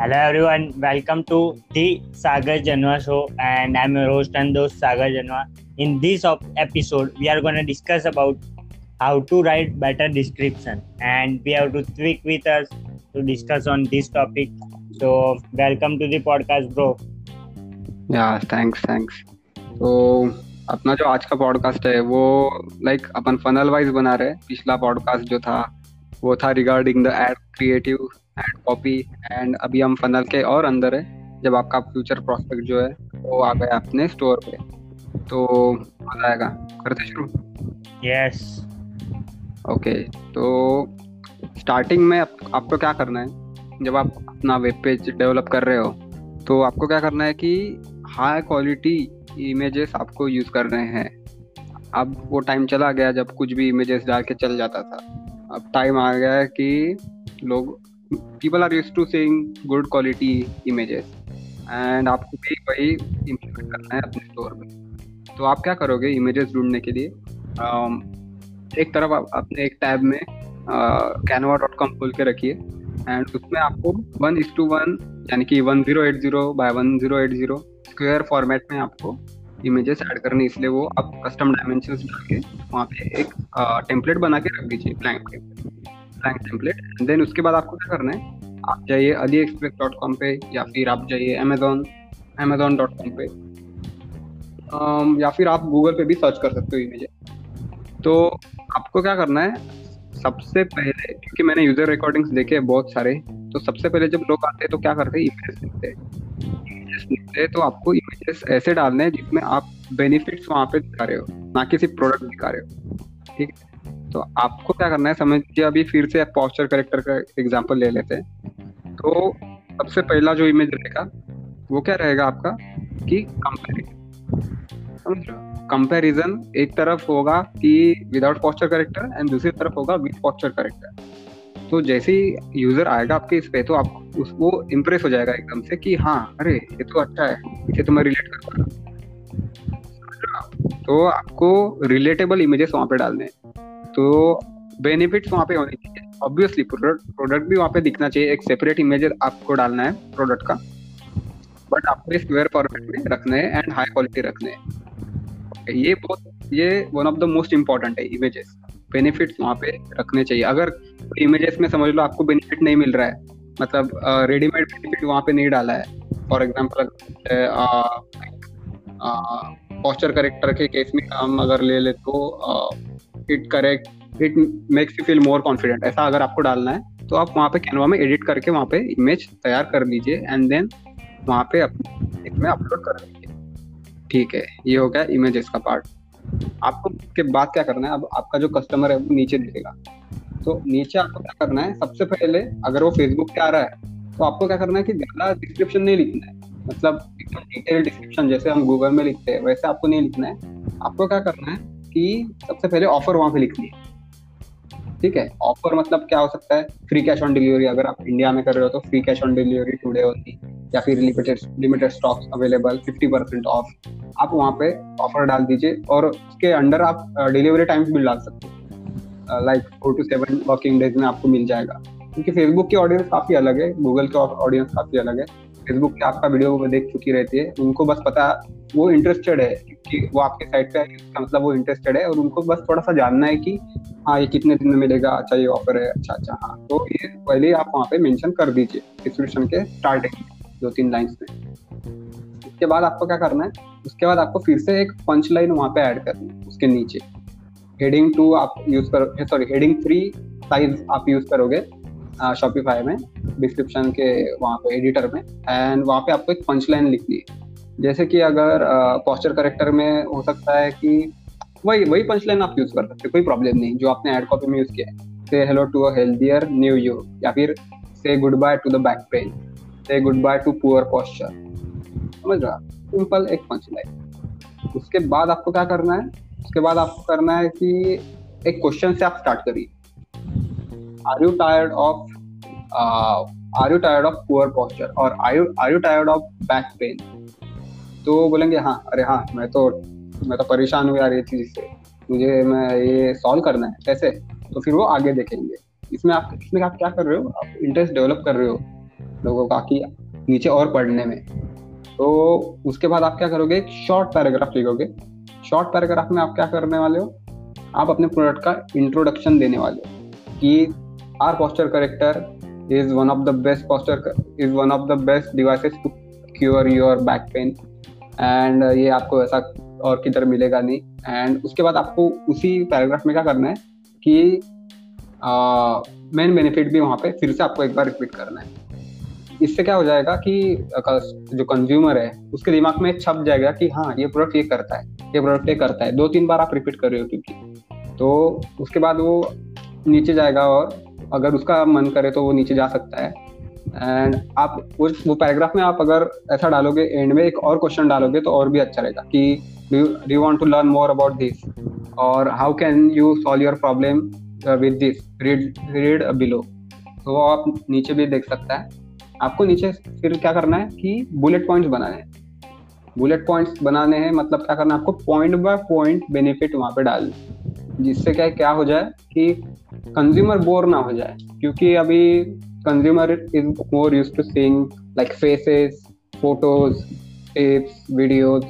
Hello everyone, welcome to the Sagar Janwa show and I'm your host and host Sagar Janwa. In this episode, we are going to discuss about how to write better description and we have to tweak with us to discuss on this topic. So welcome to the podcast bro. Yeah, thanks, thanks. So अपना जो आज का podcast है वो like like, अपन funnel wise बना रहे हैं पिछला पॉडकास्ट जो था वो था regarding the ad creative ad copy and अभी हम फनल के और अंदर है जब आपका फ्यूचर प्रोस्पेक्ट जो है वो आ गया अपने स्टोर पे तो मज़ा आएगा। करते शुरू? यस ओके तो स्टार्टिंग में आप, आपको क्या करना है? जब आप अपना वेब पेज डेवलप कर रहे हो तो आपको क्या करना है कि हाई क्वालिटी इमेजेस आपको यूज़ कर रहे हैं। अब वो टाइम चला गया जब कुछ भी इमेजेस डाल के चल जाता था। अब टाइम आ गया है कि लोग people are use to seeing good quality images and आपको भी वही इम्प्लीमेंट करना है अपने स्टोर में। तो आप क्या करोगे इमेजेस ढूँढने के लिए? Um, एक तरफ़ आप अपने एक टैब में कैनवा डॉट कॉम खोल के रखिए एंड उसमें आपको वन इज़ टू वन यानी कि one zero eight zero by one zero eight zero square format में आपको इमेजेस ऐड करनी इसलिए वो आप कस्टम डायमेंशन डाल के वहाँ पे एक टेम्पलेट बना के रख दीजिए ब्लैंक ब्लैंक टेम्पलेट देन उसके बाद आपको क्या करना है? आप जाइए अली एक्सप्रेस डॉट कॉम पे, या फिर आप जाइए अमेजोन अमेजोन डॉट कॉम पे या फिर आप गूगल पे भी सर्च कर सकते हो इमेज तो आपको क्या करना है? सबसे पहले, क्योंकि मैंने यूज़र रिकॉर्डिंग्स देखे हैं बहुत सारे तो सबसे पहले जब लोग आते हैं तो क्या करते हैं? इमेज लिखते हैं। इमेजेस लिखते हैं तो आपको इमेजेस ऐसे डालने हैं जिसमें आप बेनिफिट्स वहाँ पे दिखा रहे हो, ना कि सिर्फ़ प्रोडक्ट दिखा रहे हो। ठीक है? तो आपको क्या करना है समझिए अभी फिर से पॉस्चर करेक्टर का एग्ज़ाम्पल ले लेते हैं। तो सबसे पहला जो इमेज रहेगा, वो क्या रहेगा आपका? कि कंपेरिजन कंपैरिजन एक तरफ़ होगा कि विदाउट पॉस्चर करेक्टर एंड दूसरी तरफ़ होगा विद पॉस्चर करेक्टर तो जैसे ही यूज़र आएगा आपके इस पे तो आप उसको इम्प्रेस हो जाएगा एकदम से कि हाँ अरे, ये तो अच्छा है, इसे तो मैं रिलेट कर पा रहा तो आपको रिलेटेबल इमेजेस वहाँ पे डालने तो बेनिफिट्स वहाँ पे होने चाहिए। ऑब्वियसली प्रोडक्ट प्रोडक्ट भी वहाँ पे दिखना चाहिए। एक सेपरेट इमेज आपको डालना है प्रोडक्ट का। बट आपको स्क्वेयर फॉर्मेट में रखने हैं एंड हाई क्वालिटी रखने हैं। ये बहुत, ये one of the most important है इमेजेस बेनिफिट्स वहाँ पे रखने चाहिए। अगर इमेजेस में समझ लो आपको बेनिफिट नहीं मिल रहा है मतलब रेडीमेड बेनिफिट वहाँ पे नहीं डाला है। फॉर एग्ज़ाम्पल पॉस्चर करेक्टर के केस में हम अगर ले ले तो it correct it makes you feel more confident ऐसा अगर आपको डालना है तो आप वहाँ पे कैनवा में एडिट करके वहाँ पे इमेज तैयार कर लीजिए एंड देन वहाँ पे इसमें अपलोड कर लीजिए। ठीक है, ये हो गया इमेजेस का पार्ट आपको के बाद क्या करना है, अब आपका जो कस्टमर है, वो नीचे दिखेगा। तो नीचे आपको क्या करना है, सबसे पहले अगर वो फेसबुक पे आ रहा है तो आपको क्या करना है कि ज़्यादा डिस्क्रिप्शन नहीं लिखना है। मतलब डिटेल डिस्क्रिप्शन जैसे हम गूगल में लिखते हैं, वैसे आपको नहीं लिखना है। आपको क्या करना है कि सबसे पहले ऑफ़र वहाँ पे लिखनी है ठीक है? ऑफ़र मतलब क्या हो सकता है? फ्री कैश ऑन डिलीवरी अगर आप इंडिया में कर रहे हो तो free cash on delivery today होती। या फिर limited limited stocks available fifty percent off आप वहाँ पे ऑफ़र डाल दीजिए और उसके अंडर आप डिलीवरी टाइम्स भी डाल सकते हो। Like four two seven working days में आपको मिल जाएगा। क्योंकि फेसबुक की ऑडियंस काफ़ी अलग है गूगल की ऑडियंस काफ़ी अलग है। फेसबुक पे आपका वीडियो वो देख चुकी रहती है, उनको बस पता, वो इंटरेस्टेड है कि वो आपके साइट पे मतलब वो इंटरेस्टेड है और उनको बस थोड़ा सा जानना है कि हाँ ये कितने दिन में मिलेगा अच्छा ये ऑफ़र है अच्छा अच्छा हाँ। तो ये पहले आप वहाँ पे मेंशन कर दीजिए डिस्क्रिप्शन के स्टार्टिंग दो तीन लाइन्स में। उसके बाद आपको क्या करना है, उसके बाद आपको फिर से एक पंच लाइन वहाँ पे ऐड करनी है, उसके नीचे। हेडिंग टू आप यूज़ करो सॉरी हेडिंग थ्री साइज़ आप यूज़ करोगे शॉपिफाई में डिस्क्रिप्शन के वहाँ पे एडिटर में एंड वहाँ पे आपको एक पंच लाइन लिखनी है। जैसे कि अगर पोस्टर करेक्टर में हो सकता है कि वही वही पंच लाइन आप यूज़ कर सकते कोई प्रॉब्लम नहीं, जो आपने एड कॉपी में यूज़ किया है। से hello to a healthier new you या फिर से good bye to the back pain से good bye to poor posture समझ रहा सिंपल एक पंच लाइन उसके बाद आपको क्या करना है? उसके बाद आपको करना है कि एक क्वेश्चन से आप स्टार्ट करिए। Are you tired of are you tired of poor posture और are you tired of back pain तो बोलेंगे हाँ अरे हाँ मैं तो मैं तो परेशान हूँ यार ये चीज़ से। मुझे, मैं ये सॉल्व करना है, कैसे? तो फिर वो आगे देखेंगे। इसमें आप इसमें आप क्या कर रहे हो? आप इंटरेस्ट डेवलप कर रहे हो लोगों का कि नीचे और पढ़ने में। तो उसके बाद आप क्या करोगे? शॉर्ट पैराग्राफ लिखोगे। शॉर्ट पैराग्राफ में आप क्या करने वाले हो? आप अपने प्रोडक्ट का इंट्रोडक्शन देने वाले हो कि our posture corrector is one of the best posture is one of the best devices to cure your back pain and ये आपको ऐसा और किधर मिलेगा नहीं। एंड उसके बाद आपको उसी पैराग्राफ में क्या करना है कि मेन बेनिफिट भी वहाँ पे फिर से आपको एक बार रिपीट करना है। इससे क्या हो जाएगा कि जो कंज्यूमर है, उसके दिमाग में छप जाएगा कि हाँ ये प्रोडक्ट ये करता है, ये प्रोडक्ट ये करता है। दो तीन बार आप रिपीट कर रहे हो क्योंकि। तो उसके बाद वो नीचे जाएगा और अगर उसका मन करे तो वो नीचे जा सकता है। एंड आप उस, वो पैराग्राफ में आप अगर ऐसा डालोगे एंड में एक और क्वेश्चन डालोगे तो और भी अच्छा रहेगा कि do you want to learn more about this और how can you solve your problem with this read read below तो आप नीचे भी देख सकता है। आपको नीचे फिर क्या करना है कि बुलेट पॉइंट्स बनाने हैं। बुलेट पॉइंट्स बनाने हैं मतलब क्या करना है? आपको पॉइंट बाय पॉइंट बेनिफिट वहाँ पे डाल जिससे क्या क्या हो जाए कि कंज्यूमर बोर ना हो जाए। क्योंकि अभी consumer is more use to seeing, like, faces photos tips videos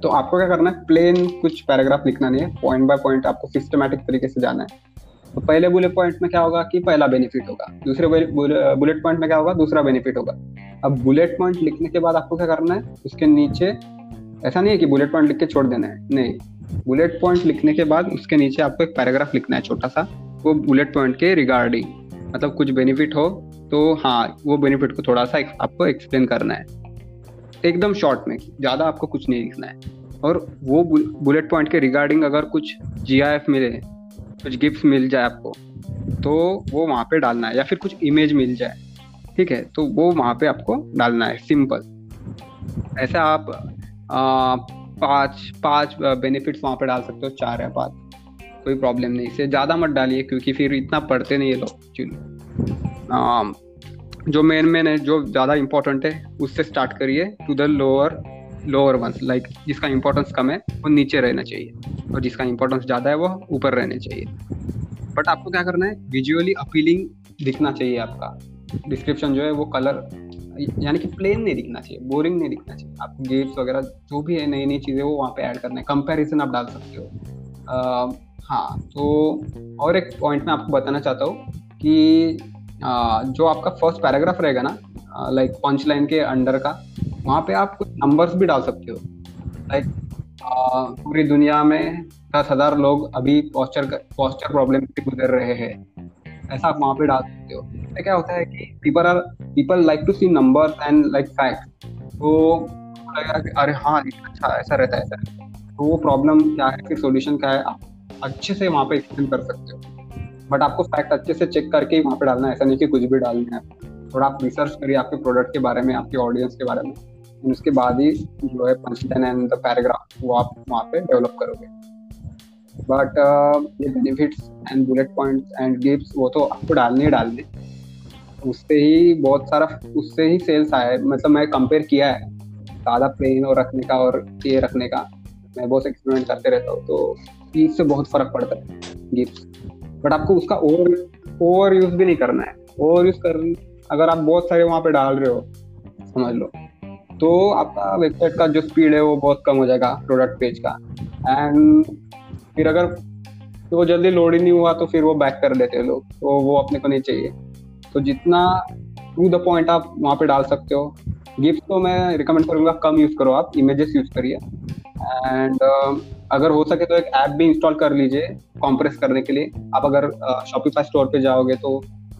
तो आपको क्या करना है? प्लेन कुछ पैराग्राफ लिखना नहीं है। पॉइंट बाय पॉइंट आपको सिस्टमैटिक तरीके से जाना है। तो पहले बुलेट पॉइंट में क्या होगा कि पहला बेनिफिट होगा। दूसरे बुलेट पॉइंट में क्या होगा? दूसरा बेनिफिट होगा। अब बुलेट पॉइंट लिखने के बाद आपको क्या करना है? उसके नीचे, ऐसा नहीं है कि बुलेट पॉइंट लिख के छोड़ देना है। नहीं। बुलेट पॉइंट लिखने के बाद उसके नीचे आपको एक पैराग्राफ लिखना है छोटा सा, वो बुलेट पॉइंट के रिगार्डिंग मतलब कुछ बेनिफिट हो तो हाँ वो बेनिफिट को थोड़ा सा आपको एक्सप्लेन करना है। एकदम शॉर्ट में, ज़्यादा आपको कुछ नहीं लिखना है। और वो बुलेट पॉइंट के रिगार्डिंग अगर कुछ जीआईएफ मिले, कुछ गिफ्ट मिल जाए आपको तो वो वहाँ पे डालना है, या फिर कुछ इमेज मिल जाए, ठीक है? तो वो वहाँ पे आपको डालना है सिंपल ऐसा आप पाँच पाँच बेनिफिट्स वहाँ पे डाल सकते हो, चार या पाँच कोई प्रॉब्लम नहीं। इसे ज़्यादा मत डालिए, क्योंकि फिर इतना पढ़ते नहीं है लोग। जो मेन मेन है, जो ज़्यादा इंपॉर्टेंट है, उससे स्टार्ट करिए। To the lower lower ones like जिसका इंपॉर्टेंस कम है, वो नीचे रहना चाहिए। और जिसका इंपॉर्टेंस ज़्यादा है, वो ऊपर रहने चाहिए। बट आपको क्या करना है? विजुअली अपीलिंग दिखना चाहिए आपका। डिस्क्रिप्शन जो है, वो कलर यानी कि प्लेन नहीं दिखना चाहिए बोरिंग नहीं दिखना चाहिए। आप गेम्स वगैरह जो भी है नई नई चीज़ें वो वहाँ पे ऐड करना है। कंपैरिजन आप डाल सकते हो। हाँ तो और एक पॉइंट मैं आपको बताना चाहता हूँ कि आ, जो आपका फ़र्स्ट पैराग्राफ रहेगा ना लाइक पंच लाइन के अंडर का वहाँ पे आप कुछ नंबर्स भी डाल सकते हो। लाइक पूरी दुनिया में दस हज़ार लोग अभी पॉस्चर पॉस्चर प्रॉब्लम से गुजर रहे हैं। ऐसा आप वहाँ पे डाल सकते हो। तो क्या होता है कि people are people like to see numbers and like fact तो लगेगा कि अरे हाँ अच्छा ऐसा रहता है, ऐसा तो वो प्रॉब्लम क्या है, फिर सोल्यूशन क्या है, आप अच्छे से वहाँ पे एक्सप्लेन कर सकते हो। बट आपको फैक्ट अच्छे से चेक करके ही वहाँ पे डालना है, ऐसा नहीं कि कुछ भी डालना है। थोड़ा आप रिसर्च करिए आपके प्रोडक्ट के बारे में, आपके ऑडियंस के बारे में। उसके बाद ही जो है पंचलाइन एंड द पैराग्राफ वो आप वहाँ पे डेवलप करोगे। बट uh, ये benefits and bullet points and gifts वो तो आपको डालने ही डालने। उससे ही बहुत सारा उससे ही सेल्स आया है। मतलब मैं कंपेयर किया है ज़्यादा प्लेन और रखने का और ये रखने का। मैं बहुत एक्सपेरिमेंट करते रहता हूँ तो चीज़ से बहुत फ़र्क पड़ता है गिफ्ट बट आपको उसका ओवर ओवर यूज़ भी नहीं करना है। ओवर यूज़ कर अगर आप बहुत सारे वहाँ पे डाल रहे हो समझ लो तो आपका वेबसाइट का जो स्पीड है वो बहुत कम हो जाएगा प्रोडक्ट पेज का। एंड फिर अगर वो जल्दी लोड ही नहीं हुआ तो फिर वो बैक कर देते हैं लोग। तो वो अपने को नहीं चाहिए। तो जितना टू द पॉइंट आप वहाँ पे डाल सकते हो। गिफ्ट तो मैं रिकमेंड करूँगा कम यूज़ करो आप। इमेजेस यूज़ करिए। एंड uh, अगर हो सके तो एक ऐप भी इंस्टॉल कर लीजिए कॉम्प्रेस करने के लिए। आप अगर शॉपिफाई uh, स्टोर पे जाओगे तो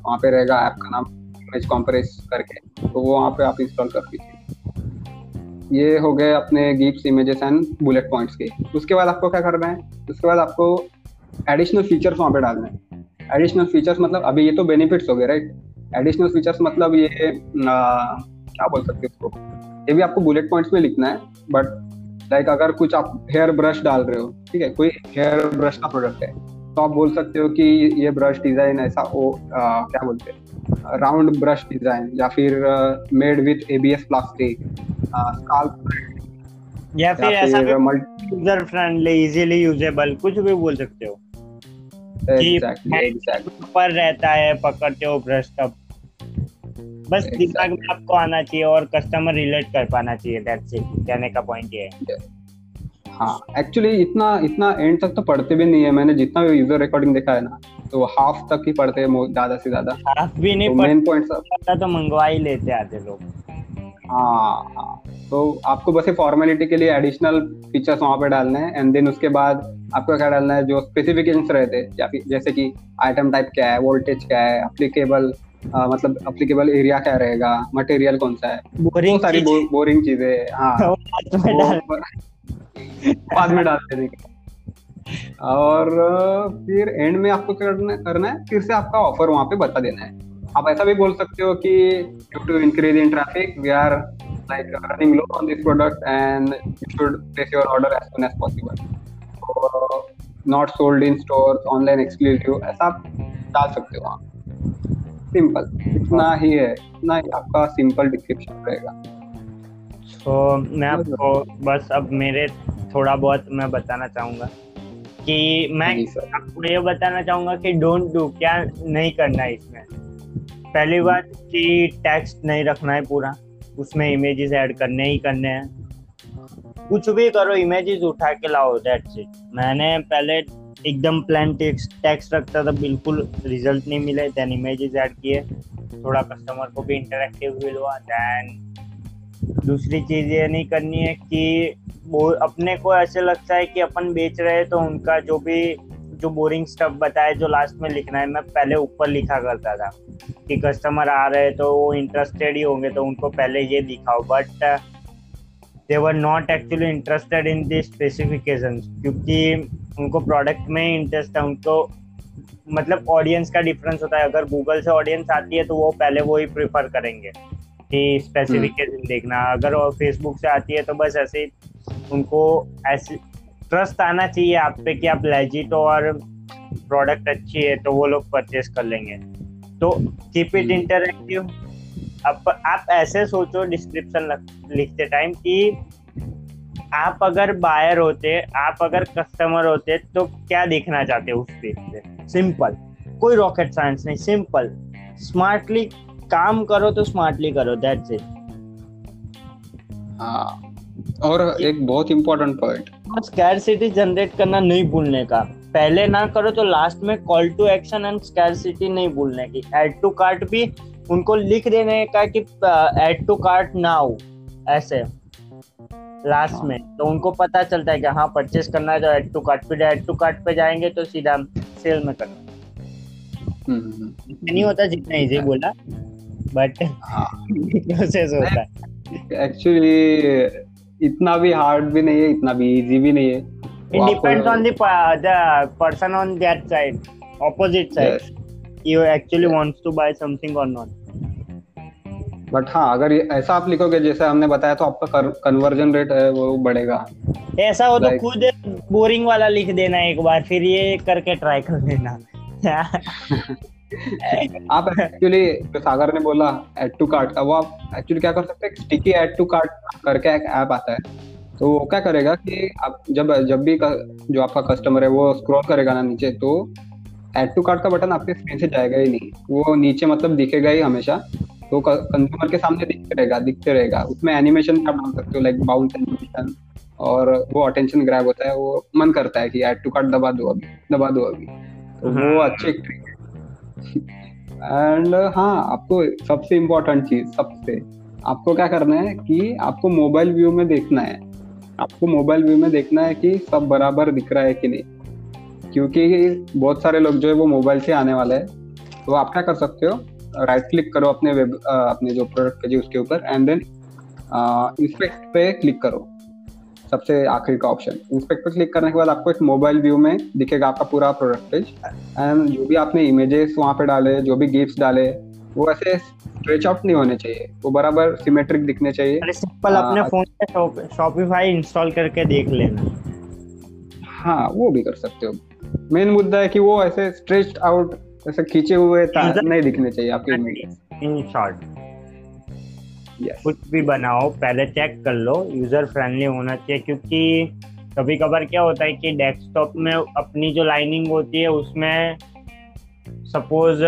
वहाँ पे रहेगा ऐप का नाम इमेज कॉम्प्रेस करके। तो वो वहाँ पे आप इंस्टॉल कर लीजिए। ये हो गए अपने gift images and bullet points के। उसके बाद आपको क्या करना है? उसके बाद आपको एडिशनल फीचर्स वहाँ पे डालना है। एडिशनल फीचर्स मतलब अभी ये तो बेनिफिट्स हो गए राइट एडिशनल फीचर्स मतलब ये आ, क्या बोल सकते उसको? ये भी आपको बुलेट पॉइंट्स में लिखना है बट लाइक अगर कुछ आप हेयर ब्रश डाल रहे हो ठीक है? कोई हेयर ब्रश का प्रोडक्ट है तो आप बोल सकते हो कि ये ब्रश डिज़ाइन ऐसा ओ आ, क्या बोलते हैं? राउंड ब्रश डिज़ाइन या फिर मेड विथ एबीएस प्लास्टिक या फिर ऐसा यूज़र फ्रेंडली इजीली यूजेबल कुछ भी बोल सकते हो। एग्जैक्टली एग्जैक्टली पर रहता है पकड़ते हो ब्रश तब। बस Exactly. दिमाग में आपको आना चाहिए और कस्टमर रिलेट कर पाना चाहिए दैट्स इट कहने का पॉइंट ये है। हाँ एक्चुअली इतना इतना एंड तक तो पढ़ते भी नहीं है मैंने जितना भी यूज़र रिकॉर्डिंग देखा है ना तो हाफ़ तक ही पढ़ते हैं ज़्यादा से ज़्यादा। आप भी नहीं तो मेन पॉइंट तो मंगवा ही लेते आते लोग। हाँ हाँ। तो आपको बस फॉर्मेलिटी के लिए एडिशनल फीचर्स वहाँ पे डालने हैं एंड देन उसके बाद आपको क्या डालना है जो स्पेसिफिकेशंस रहते हैं जैसे कि आइटम टाइप क्या है वोल्टेज क्या है अप्लीकेबल मतलब अप्लीकेबल एरिया क्या रहेगा मटेरियल कौन सा है? बोरिंग सारी बोरिंग चीज़ें हाँ बाद में डाल। देने के और फिर एंड में आपको क्या करना है फिर से आपका ऑफ़र वहाँ पे बता देना है। आप ऐसा भी बोल सकते हो कि due to increase in traffic we are like running low on this product and you should place your order as soon as possible not sold in store online exclusive ऐसा आप डाल सकते हो वहाँ सिंपल इतना ही है इतना ही आपका सिंपल डिस्क्रिप्शन रहेगा। तो मैं आपको बस अब मेरे थोड़ा बहुत मैं बताना चाहूँगा कि मैं आपको ये बताना चाहूँगा कि डोंट डू क्या नहीं करना है इसमें? पहली बात कि टेक्स्ट नहीं रखना है पूरा उसमें इमेजेस ऐड करने ही करने हैं। कुछ भी करो इमेजेस उठा के लाओ दैट्स इट मैंने पहले एकदम प्लान टेक्स्ट टेक्स्ट रखता था बिल्कुल रिज़ल्ट नहीं मिले देन इमेजेस ऐड किए। थोड़ा कस्टमर को भी इंटरेक्टिव फील हुआ देन दूसरी चीज़ ये नहीं करनी है कि वो अपने को ऐसे लगता है कि अपन बेच रहे हैं तो उनका जो भी जो बोरिंग स्टफ़ बताए जो लास्ट में लिखना है मैं पहले ऊपर लिखा करता था कि कस्टमर आ रहे हैं तो वो इंटरेस्टेड ही होंगे तो उनको पहले ये दिखाओ। But they were not actually interested in the specification क्योंकि उनको प्रोडक्ट में इंटरेस्ट है उनको मतलब ऑडियंस का डिफरेंस होता है। अगर गूगल से ऑडियंस आती है तो वो पहले वो ही प्रिफर करेंगे कि स्पेसिफिकेशन देखना। अगर वो फेसबुक से आती है तो बस ऐसे उनको ऐसे ट्रस्ट आना चाहिए आप पे कि आप लेजिट और प्रोडक्ट अच्छी है तो वो लोग परचेस कर लेंगे। तो कीप इट। इंटरेक्टिव अब आप ऐसे सोचो डिस्क्रिप्शन लिखते टाइम कि आप अगर बायर होते आप अगर कस्टमर होते तो क्या देखना चाहते उस पेज पे? सिंपल कोई रॉकेट साइंस नहीं सिंपल स्मार्टली काम करो तो स्मार्टली करो दैट्स इट हाँ। और एक बहुत इम्पोर्टेंट पॉइंट स्कैरसिटी जनरेट करना नहीं भूलने का। पहले ना करो तो लास्ट में call to action and scarcity नहीं भूलने की। ऐड टू कार्ट भी उनको लिख देने का कि ऐड टू कार्ट नाउ ऐसे। लास्ट में। तो उनको पता चलता है कि हाँ परचेस करना है तो ऐड टू कार्ट पे ऐड टू कार्ट पे जाएँगे तो सीधा सेल में करना। हम्म, नहीं होता जितना इजी बोला बट हाँ। प्रोसेस होता है। एक्चुअली इतना भी हार्ड भी नहीं है इतना भी इजी भी नहीं है। Depends on the pa- the person on that side opposite side. You actually wants to buy something or but हाँ अगर ऐसा आप लिखोगे जैसे हमने बताया तो आपका कन्वर्जन रेट है वो बढ़ेगा। ऐसा हो तो Like- खुद बोरिंग वाला लिख देना एक बार फिर ये करके ट्राई कर लेना। आप एक्चुअली जो सागर ने बोला एड टू कार्ट का वो आप एक्चुअली क्या कर सकते हैं? स्टिकी एड टू कार्ट करके एक ऐप आता है। तो वो क्या करेगा कि आप जब जब भी जो आपका कस्टमर है वो स्क्रॉल करेगा ना नीचे तो एड टू कार्ट का बटन आपके स्क्रीन से जाएगा ही नहीं। वो नीचे मतलब दिखेगा ही हमेशा। तो कंज्यूमर के सामने दिखते रहेगा दिखते रहेगा। उसमें एनिमेशन आप डाल सकते हो लाइक बाउंस एनिमेशन और वो अटेंशन ग्रैब होता है वो मन करता है कि एड टू कार्ट दबा दो अभी दबा दो अभी। तो वो हाँ। अच्छी एक ट्रिक एंड हाँ आपको सबसे इम्पोर्टेंट चीज़, सबसे। आपको क्या करना है कि आपको मोबाइल व्यू में देखना है। आपको मोबाइल व्यू में देखना है कि सब बराबर दिख रहा है कि नहीं। क्योंकि बहुत सारे लोग जो है वो मोबाइल से आने वाले हैं। तो आप क्या कर सकते हो? राइट क्लिक करो अपने वेब अपने जो प्रोडक्ट है उसके ऊपर एंड देन इंस्पेक्ट पे क्लिक करो। सबसे आखिरी का ऑप्शन इंस्पेक्ट पे क्लिक करने के बाद आपको एक मोबाइल व्यू में दिखेगा आपका पूरा प्रोडक्ट पेज एंड जो भी आपने इमेजेस वहाँ पे डाले जो भी गिफ्ट डाले वो ऐसे स्ट्रेच आउट नहीं होने चाहिए. वो बराबर सिमेट्रिक दिखने चाहिए. अरे सिंपल अपने हाँ। फ़ोन पे शॉपिफाई इंस्टॉल करके देख लेना। हाँ वो भी कर सकते हो. मेन मुद्दा है कि वो ऐसे स्ट्रेच आउट ऐसे खींचे हुए नहीं दिखने चाहिए आपके इमेजेस इन शॉर्ट यस कुछ भी बनाओ पहले चेक कर लो यूज़र फ्रेंडली होना चाहिए क्योंकि कभी कभार क्या होता है कि डेस्कटॉप में अपनी जो लाइनिंग होती है उसमें सपोज़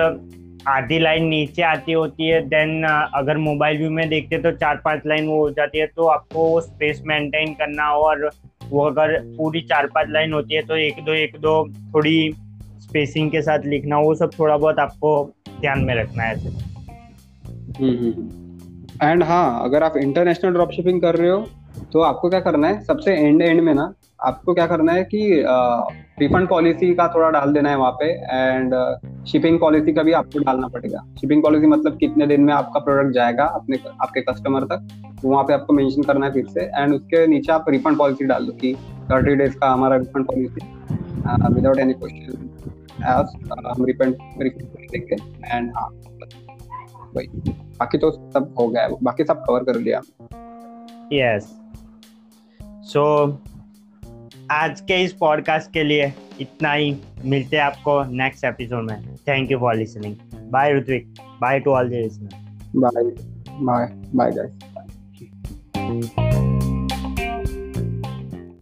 आधी लाइन नीचे आती होती है देन अगर मोबाइल व्यू में देखते तो चार पाँच लाइन वो हो जाती है तो आपको वो स्पेस मेंटेन करना और वो अगर पूरी चार पाँच लाइन होती है तो एक दो एक दो थोड़ी स्पेसिंग के साथ लिखना वो सब थोड़ा बहुत आपको ध्यान में रखना है ऐसे। एंड। हाँ अगर आप इंटरनेशनल ड्रॉप शिपिंग कर रहे हो तो आपको क्या करना है? सबसे एंड एंड में ना, आपको क्या करना है कि रिफंड पॉलिसी का थोड़ा डाल देना है वहाँ पे एंड शिपिंग पॉलिसी का भी आपको डालना पड़ेगा। शिपिंग पॉलिसी मतलब कितने दिन में आपका प्रोडक्ट जाएगा अपने, आपके कस्टमर तक वहाँ पे आपको मेंशन करना है फिर से। एंड उसके नीचे आप रिफंड पॉलिसी डाल दो कि थर्टी डेज़ का हमारा refund policy without any question हम रिफंड रिफंड देंगे। एंड हाँ वही। बाकी तो सब हो गया बाकी सब कवर कर लिया। यस सो आज के इस पॉडकास्ट के लिए इतना ही। मिलते हैं आपको नेक्स्ट एपिसोड में। Thank you for listening bye Ritvik bye to all the listener bye bye bye guys